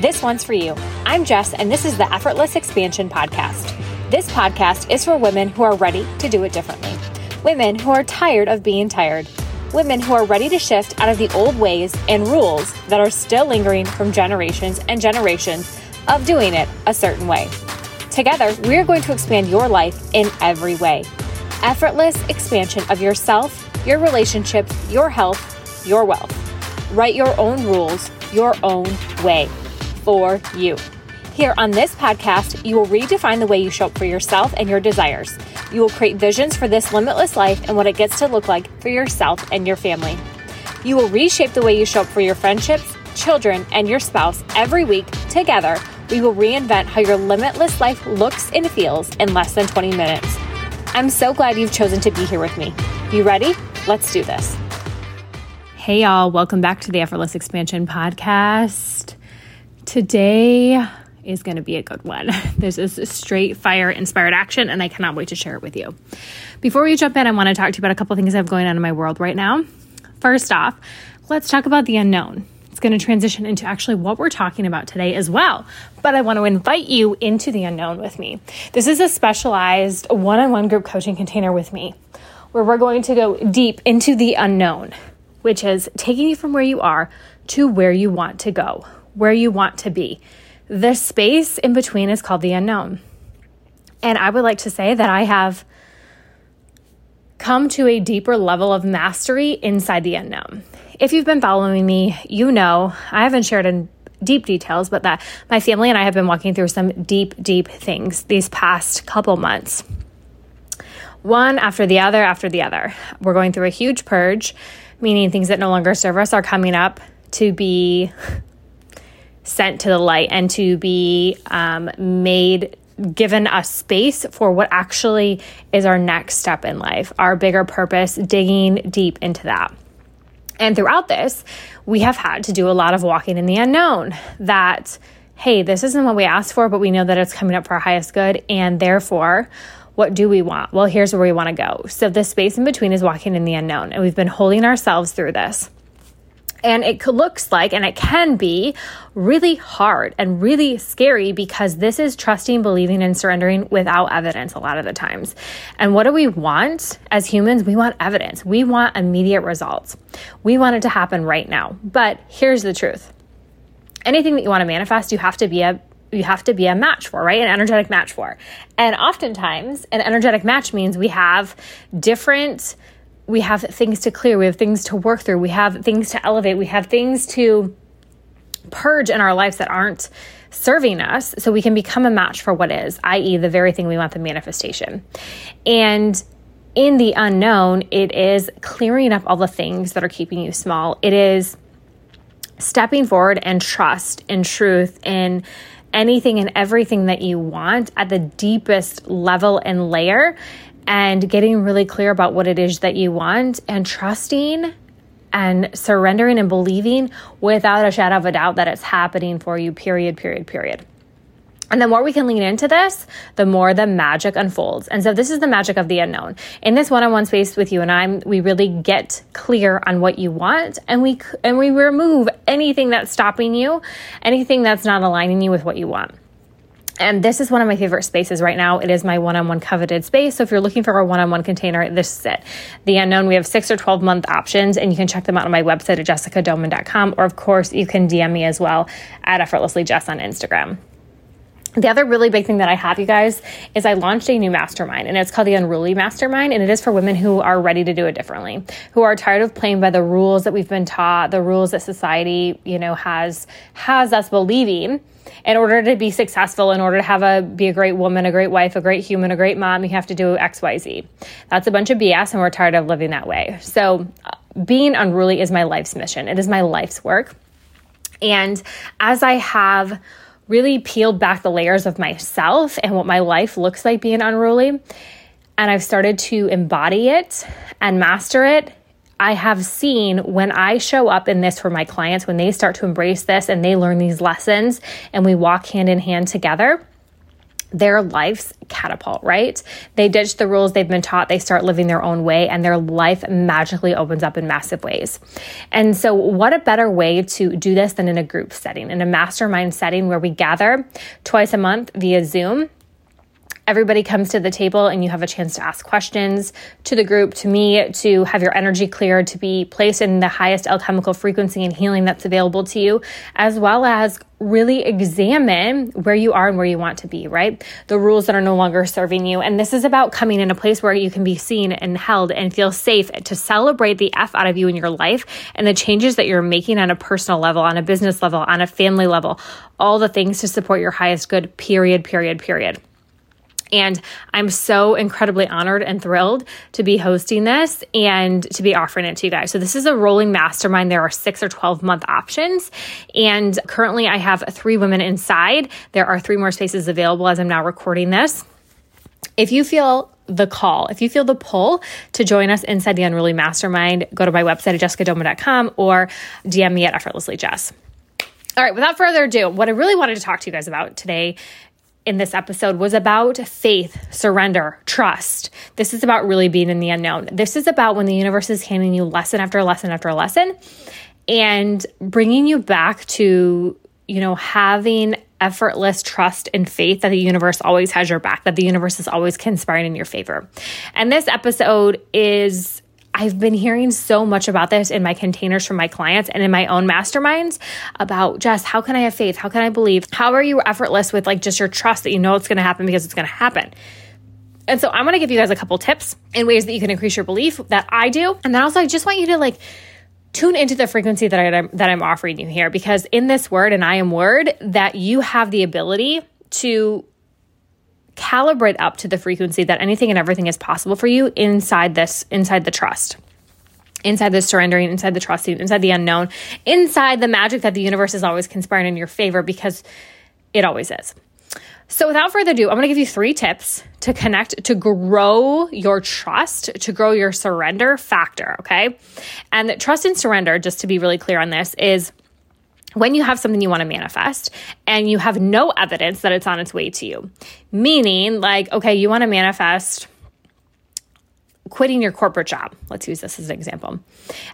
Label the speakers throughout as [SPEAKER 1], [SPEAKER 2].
[SPEAKER 1] This one's for you. I'm Jess, and this is the Effortless Expansion Podcast. This podcast is for women who are ready to do it differently, women who are tired of being tired, women who are ready to shift out of the old ways and rules that are still lingering from generations and generations of doing it a certain way. Together, we are going to expand your life in every way. Effortless expansion of yourself, your relationships, your health, your wealth. Write your own rules, your own way for you. Here on this podcast, you will redefine the way you show up for yourself and your desires. You will create visions for this limitless life and what it gets to look like for yourself and your family. You will reshape the way you show up for your friendships, children, and your spouse every week. Together, we will reinvent how your limitless life looks and feels in less than 20 minutes. I'm so glad you've chosen to be here with me. You ready? Let's do this. Hey, y'all. Welcome back to the Effortless Expansion Podcast. Today is going to be a good one. This is straight fire inspired action, and I cannot wait to share it with you. Before we jump in, I want to talk to you about a couple things I have going on in my world right now. First off, let's talk about the unknown. It's going to transition into actually what we're talking about today as well. But I want to invite you into the unknown with me. This is a specialized one on one group coaching container with me where we're going to go deep into the unknown, which is taking you from where you are to where you want to go where you want to be. The space in between is called the unknown. And I would like to say that I have come to a deeper level of mastery inside the unknown. If you've been following me, you know I haven't shared in deep details, but that my family and I have been walking through some deep, deep things these past couple months. One after the other after the other. We're going through a huge purge, meaning things that no longer serve us are coming up to be sent to the light and to be um, made given a space for what actually is our next step in life, our bigger purpose, digging deep into that. And throughout this, we have had to do a lot of walking in the unknown that, hey, this isn't what we asked for, but we know that it's coming up for our highest good. And therefore, what do we want? Well, here's where we want to go. So, the space in between is walking in the unknown. And we've been holding ourselves through this. And it looks like, and it can be really hard and really scary because this is trusting, believing, and surrendering without evidence a lot of the times. And what do we want as humans? We want evidence. We want immediate results. We want it to happen right now. But here's the truth anything that you want to manifest, you have to be a you have to be a match for, right? An energetic match for. And oftentimes, an energetic match means we have different we have things to clear, we have things to work through, we have things to elevate, we have things to purge in our lives that aren't serving us so we can become a match for what is, i.e., the very thing we want the manifestation. And in the unknown, it is clearing up all the things that are keeping you small. It is stepping forward and trust and truth in anything and everything that you want at the deepest level and layer and getting really clear about what it is that you want and trusting and surrendering and believing without a shadow of a doubt that it's happening for you, period, period, period. And the more we can lean into this, the more the magic unfolds. And so this is the magic of the unknown. In this one-on-one space with you and I, we really get clear on what you want and we and we remove anything that's stopping you, anything that's not aligning you with what you want. And this is one of my favorite spaces right now. It is my one on one coveted space. So if you're looking for a one on one container, this is it. The unknown, we have six or 12 month options, and you can check them out on my website at jessicadoman.com. Or, of course, you can DM me as well at effortlesslyjess on Instagram. The other really big thing that I have, you guys, is I launched a new mastermind and it's called the Unruly Mastermind. And it is for women who are ready to do it differently, who are tired of playing by the rules that we've been taught, the rules that society, you know, has, has us believing in order to be successful, in order to have a, be a great woman, a great wife, a great human, a great mom, you have to do X, Y, Z. That's a bunch of BS and we're tired of living that way. So uh, being unruly is my life's mission. It is my life's work. And as I have, really peeled back the layers of myself and what my life looks like being unruly. And I've started to embody it and master it. I have seen when I show up in this for my clients, when they start to embrace this and they learn these lessons and we walk hand in hand together, their life's catapult, right? They ditch the rules they've been taught, they start living their own way, and their life magically opens up in massive ways. And so, what a better way to do this than in a group setting, in a mastermind setting where we gather twice a month via Zoom everybody comes to the table and you have a chance to ask questions to the group, to me, to have your energy cleared, to be placed in the highest alchemical frequency and healing that's available to you, as well as really examine where you are and where you want to be, right? The rules that are no longer serving you. And this is about coming in a place where you can be seen and held and feel safe to celebrate the F out of you in your life and the changes that you're making on a personal level, on a business level, on a family level, all the things to support your highest good, period, period, period. And I'm so incredibly honored and thrilled to be hosting this and to be offering it to you guys. So, this is a rolling mastermind. There are six or 12 month options. And currently, I have three women inside. There are three more spaces available as I'm now recording this. If you feel the call, if you feel the pull to join us inside the Unruly Mastermind, go to my website at jessicadoman.com or DM me at effortlesslyjess. All right, without further ado, what I really wanted to talk to you guys about today in this episode was about faith, surrender, trust. This is about really being in the unknown. This is about when the universe is handing you lesson after lesson after lesson and bringing you back to, you know, having effortless trust and faith that the universe always has your back, that the universe is always conspiring in your favor. And this episode is I've been hearing so much about this in my containers from my clients and in my own masterminds about just how can I have faith? How can I believe? How are you effortless with like just your trust that you know it's going to happen because it's going to happen? And so I'm going to give you guys a couple tips in ways that you can increase your belief that I do. And then also I just want you to like tune into the frequency that I that I'm offering you here because in this word and I am word that you have the ability to calibrate up to the frequency that anything and everything is possible for you inside this, inside the trust inside the surrendering, inside the trusting, inside the unknown, inside the magic that the universe is always conspiring in your favor because it always is. So, without further ado, I'm going to give you three tips to connect, to grow your trust, to grow your surrender factor. Okay. And that trust and surrender, just to be really clear on this, is when you have something you want to manifest and you have no evidence that it's on its way to you, meaning like, okay, you want to manifest quitting your corporate job. Let's use this as an example.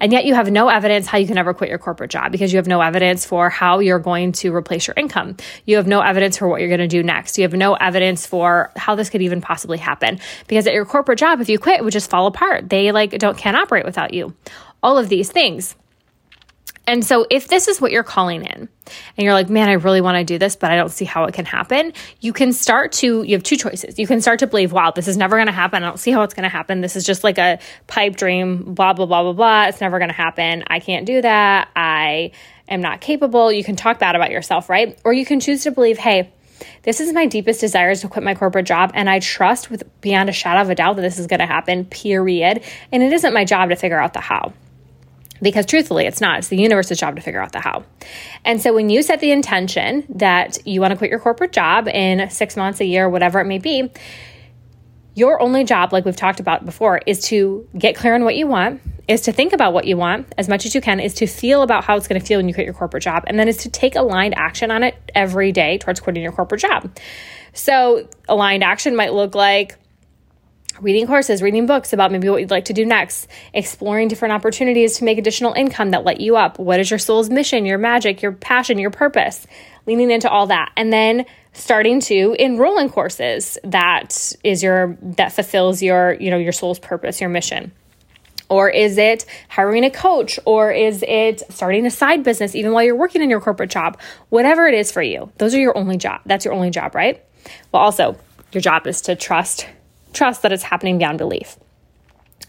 [SPEAKER 1] And yet you have no evidence how you can ever quit your corporate job because you have no evidence for how you're going to replace your income. You have no evidence for what you're going to do next. You have no evidence for how this could even possibly happen because at your corporate job, if you quit, it would just fall apart. They like don't can't operate without you. All of these things. And so, if this is what you're calling in, and you're like, man, I really want to do this, but I don't see how it can happen, you can start to, you have two choices. You can start to believe, wow, this is never going to happen. I don't see how it's going to happen. This is just like a pipe dream, blah, blah, blah, blah, blah. It's never going to happen. I can't do that. I am not capable. You can talk bad about yourself, right? Or you can choose to believe, hey, this is my deepest desires to quit my corporate job, and I trust with beyond a shadow of a doubt that this is going to happen, period. And it isn't my job to figure out the how because truthfully, it's not. It's the universe's job to figure out the how. And so when you set the intention that you want to quit your corporate job in six months, a year, whatever it may be, your only job, like we've talked about before, is to get clear on what you want, is to think about what you want as much as you can, is to feel about how it's going to feel when you quit your corporate job, and then is to take aligned action on it every day towards quitting your corporate job. So, aligned action might look like reading courses, reading books about maybe what you'd like to do next, exploring different opportunities to make additional income that light you up. What is your soul's mission, your magic, your passion, your purpose? Leaning into all that. And then starting to enroll in courses that is your that fulfills your, you know, your soul's purpose, your mission. Or is it hiring a coach? Or is it starting a side business even while you're working in your corporate job? Whatever it is for you, those are your only job. That's your only job, right? Well, also, your job is to trust trust that it's happening beyond belief.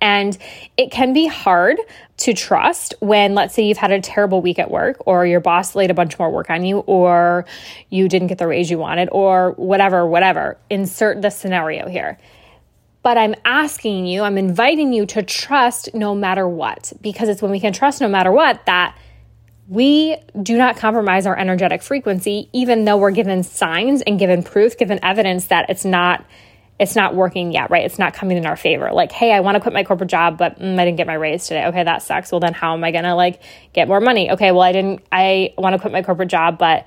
[SPEAKER 1] And it can be hard to trust when, let's say, you've had a terrible week at work, or your boss laid a bunch more work on you, or you didn't get the raise you wanted, or whatever, whatever. Insert the scenario here. But I'm asking you, I'm inviting you to trust no matter what, because it's when we can trust no matter what that we do not compromise our energetic frequency, even though we're given signs and given proof, given evidence that it's not it's not working yet, right? It's not coming in our favor. Like, hey, I want to quit my corporate job, but mm, I didn't get my raise today. Okay, that sucks. Well, then how am I going to like get more money? Okay, well, I didn't, I want to quit my corporate job, but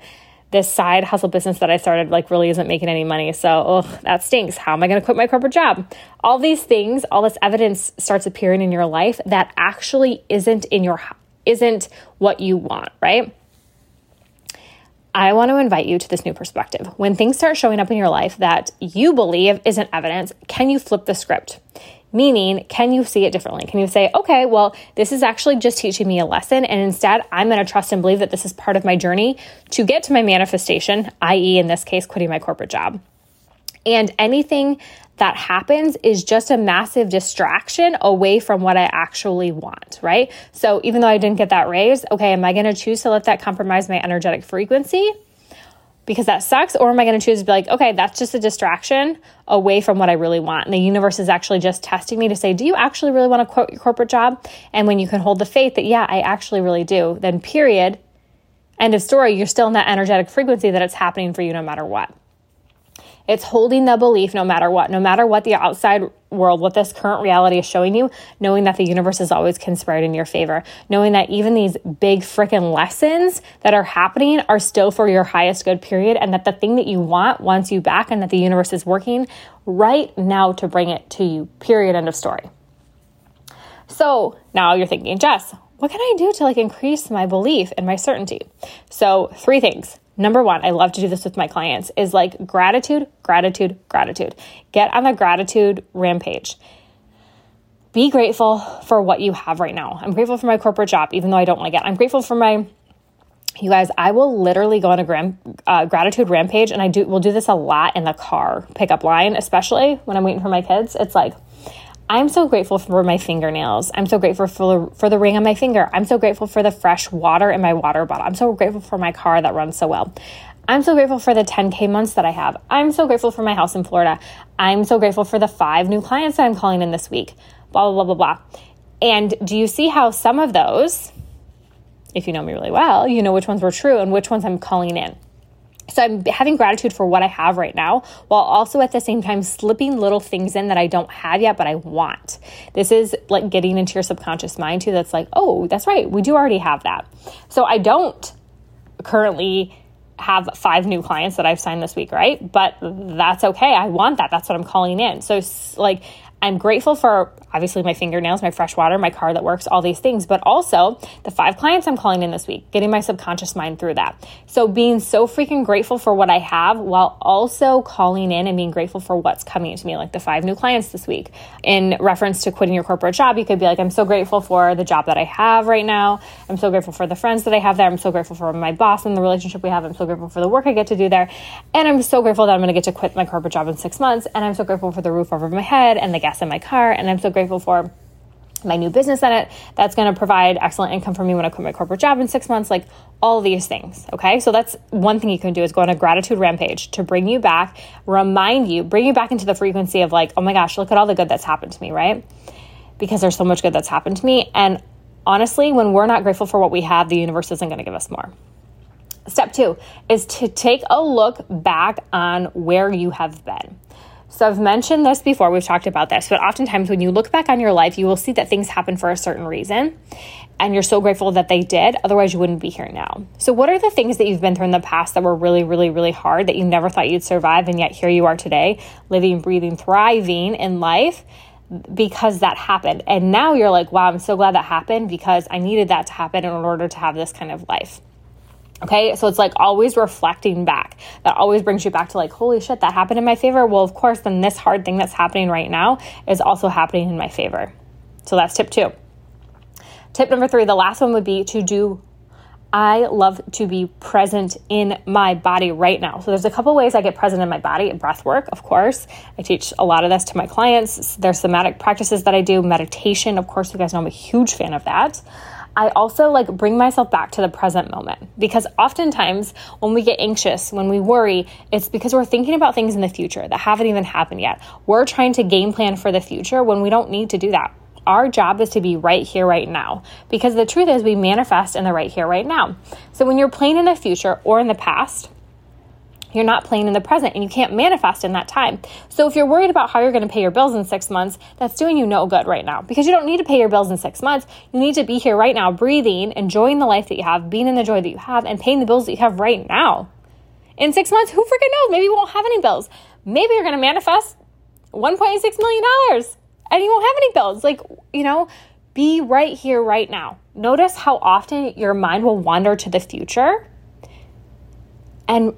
[SPEAKER 1] this side hustle business that I started like really isn't making any money. So, oh, that stinks. How am I going to quit my corporate job? All these things, all this evidence starts appearing in your life that actually isn't in your isn't what you want, right? I want to invite you to this new perspective. When things start showing up in your life that you believe isn't evidence, can you flip the script? Meaning, can you see it differently? Can you say, okay, well, this is actually just teaching me a lesson, and instead I'm going to trust and believe that this is part of my journey to get to my manifestation, i.e., in this case, quitting my corporate job. And anything that happens is just a massive distraction away from what I actually want, right? So even though I didn't get that raise, okay, am I going to choose to let that compromise my energetic frequency? Because that sucks, or am I going to choose to be like, okay, that's just a distraction away from what I really want? And the universe is actually just testing me to say, do you actually really want to quit your corporate job? And when you can hold the faith that, yeah, I actually really do, then period, end of story, you're still in that energetic frequency that it's happening for you no matter what. It's holding the belief no matter what, no matter what the outside world, what this current reality is showing you, knowing that the universe is always conspired in your favor, knowing that even these big freaking lessons that are happening are still for your highest good period, and that the thing that you want wants you back, and that the universe is working right now to bring it to you. Period. End of story. So now you're thinking, Jess, what can I do to like increase my belief and my certainty? So, three things. Number one, I love to do this with my clients, is like gratitude, gratitude, gratitude. Get on the gratitude rampage. Be grateful for what you have right now. I'm grateful for my corporate job, even though I don't like it. I'm grateful for my you guys, I will literally go on a gram, uh, gratitude rampage, and I do. We'll do this a lot in the car pickup line, especially when I'm waiting for my kids. It's like I'm so grateful for my fingernails. I'm so grateful for for the ring on my finger. I'm so grateful for the fresh water in my water bottle. I'm so grateful for my car that runs so well. I'm so grateful for the 10K months that I have. I'm so grateful for my house in Florida. I'm so grateful for the five new clients that I'm calling in this week. Blah, blah, blah, blah, blah. And do you see how some of those, if you know me really well, you know which ones were true and which ones I'm calling in? So I'm having gratitude for what I have right now while also at the same time slipping little things in that I don't have yet, but I want. This is like getting into your subconscious mind too. That's like, oh, that's right. We do already have that. So I don't currently have five new clients that I've signed this week, right? But that's okay. I want that. That's what I'm calling in. So, like, I'm grateful for obviously my fingernails, my fresh water, my car that works, all these things, but also the five clients I'm calling in this week, getting my subconscious mind through that. So being so freaking grateful for what I have while also calling in and being grateful for what's coming to me, like the five new clients this week. In reference to quitting your corporate job, you could be like, I'm so grateful for the job that I have right now. I'm so grateful for the friends that I have there. I'm so grateful for my boss and the relationship we have. I'm so grateful for the work I get to do there. And I'm so grateful that I'm going to get to quit my corporate job in six months. And I'm so grateful for the roof over my head and the gas in my car. And I'm so grateful for my new business in it that's going to provide excellent income for me when I quit my corporate job in six months, like all these things. Okay. So that's one thing you can do is go on a gratitude rampage to bring you back, remind you, bring you back into the frequency of like, oh my gosh, look at all the good that's happened to me, right? Because there's so much good that's happened to me. And honestly, when we're not grateful for what we have, the universe isn't going to give us more. Step two is to take a look back on where you have been. So I've mentioned this before, we've talked about this, but oftentimes when you look back on your life, you will see that things happen for a certain reason. And you're so grateful that they did. Otherwise, you wouldn't be here now. So, what are the things that you've been through in the past that were really, really, really hard that you never thought you'd survive? And yet here you are today, living, breathing, thriving in life because that happened. And now you're like, wow, I'm so glad that happened because I needed that to happen in order to have this kind of life. Okay, so it's like always reflecting back. That always brings you back to like, holy shit, that happened in my favor. Well, of course, then this hard thing that's happening right now is also happening in my favor. So that's tip two. Tip number three, the last one would be to do. I love to be present in my body right now. So there's a couple ways I get present in my body. Breath work, of course. I teach a lot of this to my clients. There's somatic practices that I do. Meditation, of course, you guys know I'm a huge fan of that. I also like bring myself back to the present moment because oftentimes when we get anxious, when we worry, it's because we're thinking about things in the future that haven't even happened yet. We're trying to game plan for the future when we don't need to do that. Our job is to be right here, right now. Because the truth is, we manifest in the right here, right now. So when you're playing in the future or in the past, you're not playing in the present and you can't manifest in that time. So if you're worried about how you're going to pay your bills in six months, that's doing you no good right now because you don't need to pay your bills in six months. You need to be here right now, breathing, enjoying the life that you have, being in the joy that you have, and paying the bills that you have right now. In six months, who freaking knows? Maybe you won't have any bills. Maybe you're going to manifest $1.6 million and you won't have any bills. Like, you know, be right here, right now. Notice how often your mind will wander to the future and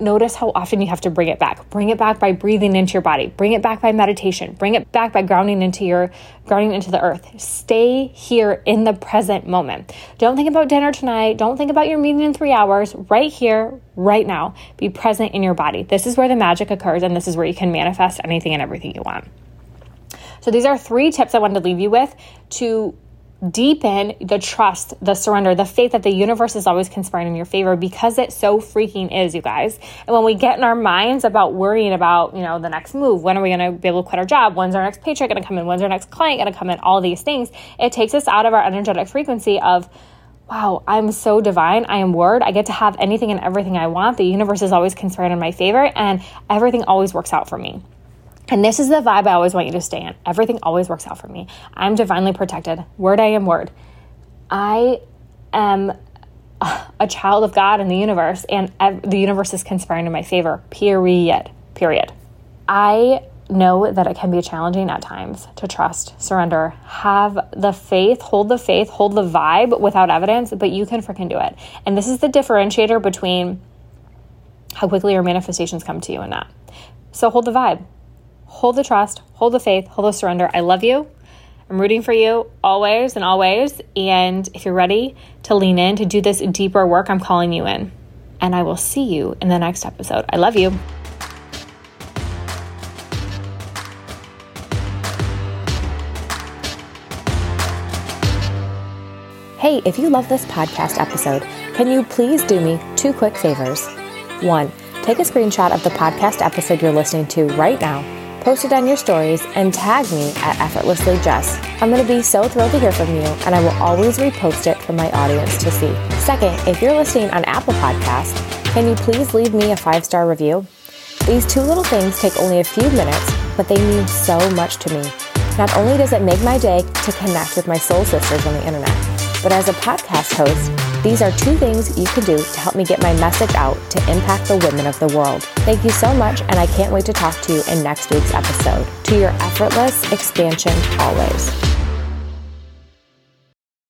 [SPEAKER 1] notice how often you have to bring it back. Bring it back by breathing into your body. Bring it back by meditation. Bring it back by grounding into your grounding into the earth. Stay here in the present moment. Don't think about dinner tonight. Don't think about your meeting in 3 hours. Right here, right now. Be present in your body. This is where the magic occurs and this is where you can manifest anything and everything you want. So these are three tips I wanted to leave you with to deepen the trust, the surrender, the faith that the universe is always conspiring in your favor because it so freaking is, you guys. And when we get in our minds about worrying about, you know, the next move, when are we going to be able to quit our job? When's our next paycheck going to come in? When's our next client going to come in? All these things, it takes us out of our energetic frequency of, wow, I'm so divine. I am word. I get to have anything and everything I want. The universe is always conspiring in my favor and everything always works out for me. And this is the vibe I always want you to stay in. Everything always works out for me. I'm divinely protected. Word, I am word. I am a child of God in the universe, and the universe is conspiring in my favor. Period. Period. I know that it can be challenging at times to trust, surrender, have the faith, hold the faith, hold the vibe without evidence, but you can freaking do it. And this is the differentiator between how quickly your manifestations come to you and not. So hold the vibe hold the trust, hold the faith, hold the surrender. I love you. I'm rooting for you always and always. And if you're ready to lean in to do this deeper work, I'm calling you in. And I will see you in the next episode. I love you. Hey, if you love this podcast episode, can you please do me two quick favors? One, take a screenshot of the podcast episode you're listening to right now post it on your stories, and tag me at Effortlessly Jess. I'm going to be so thrilled to hear from you, and I will always repost it for my audience to see. Second, if you're listening on Apple Podcast, can you please leave me a five star review? These two little things take only a few minutes, but they mean so much to me. Not only does it make my day to connect with my soul sisters on the internet, but as a podcast host, these are two things you can do to help me get my message out to impact the women of the world. Thank you so much, and I can't wait to talk to you in next week's episode. To your effortless expansion always.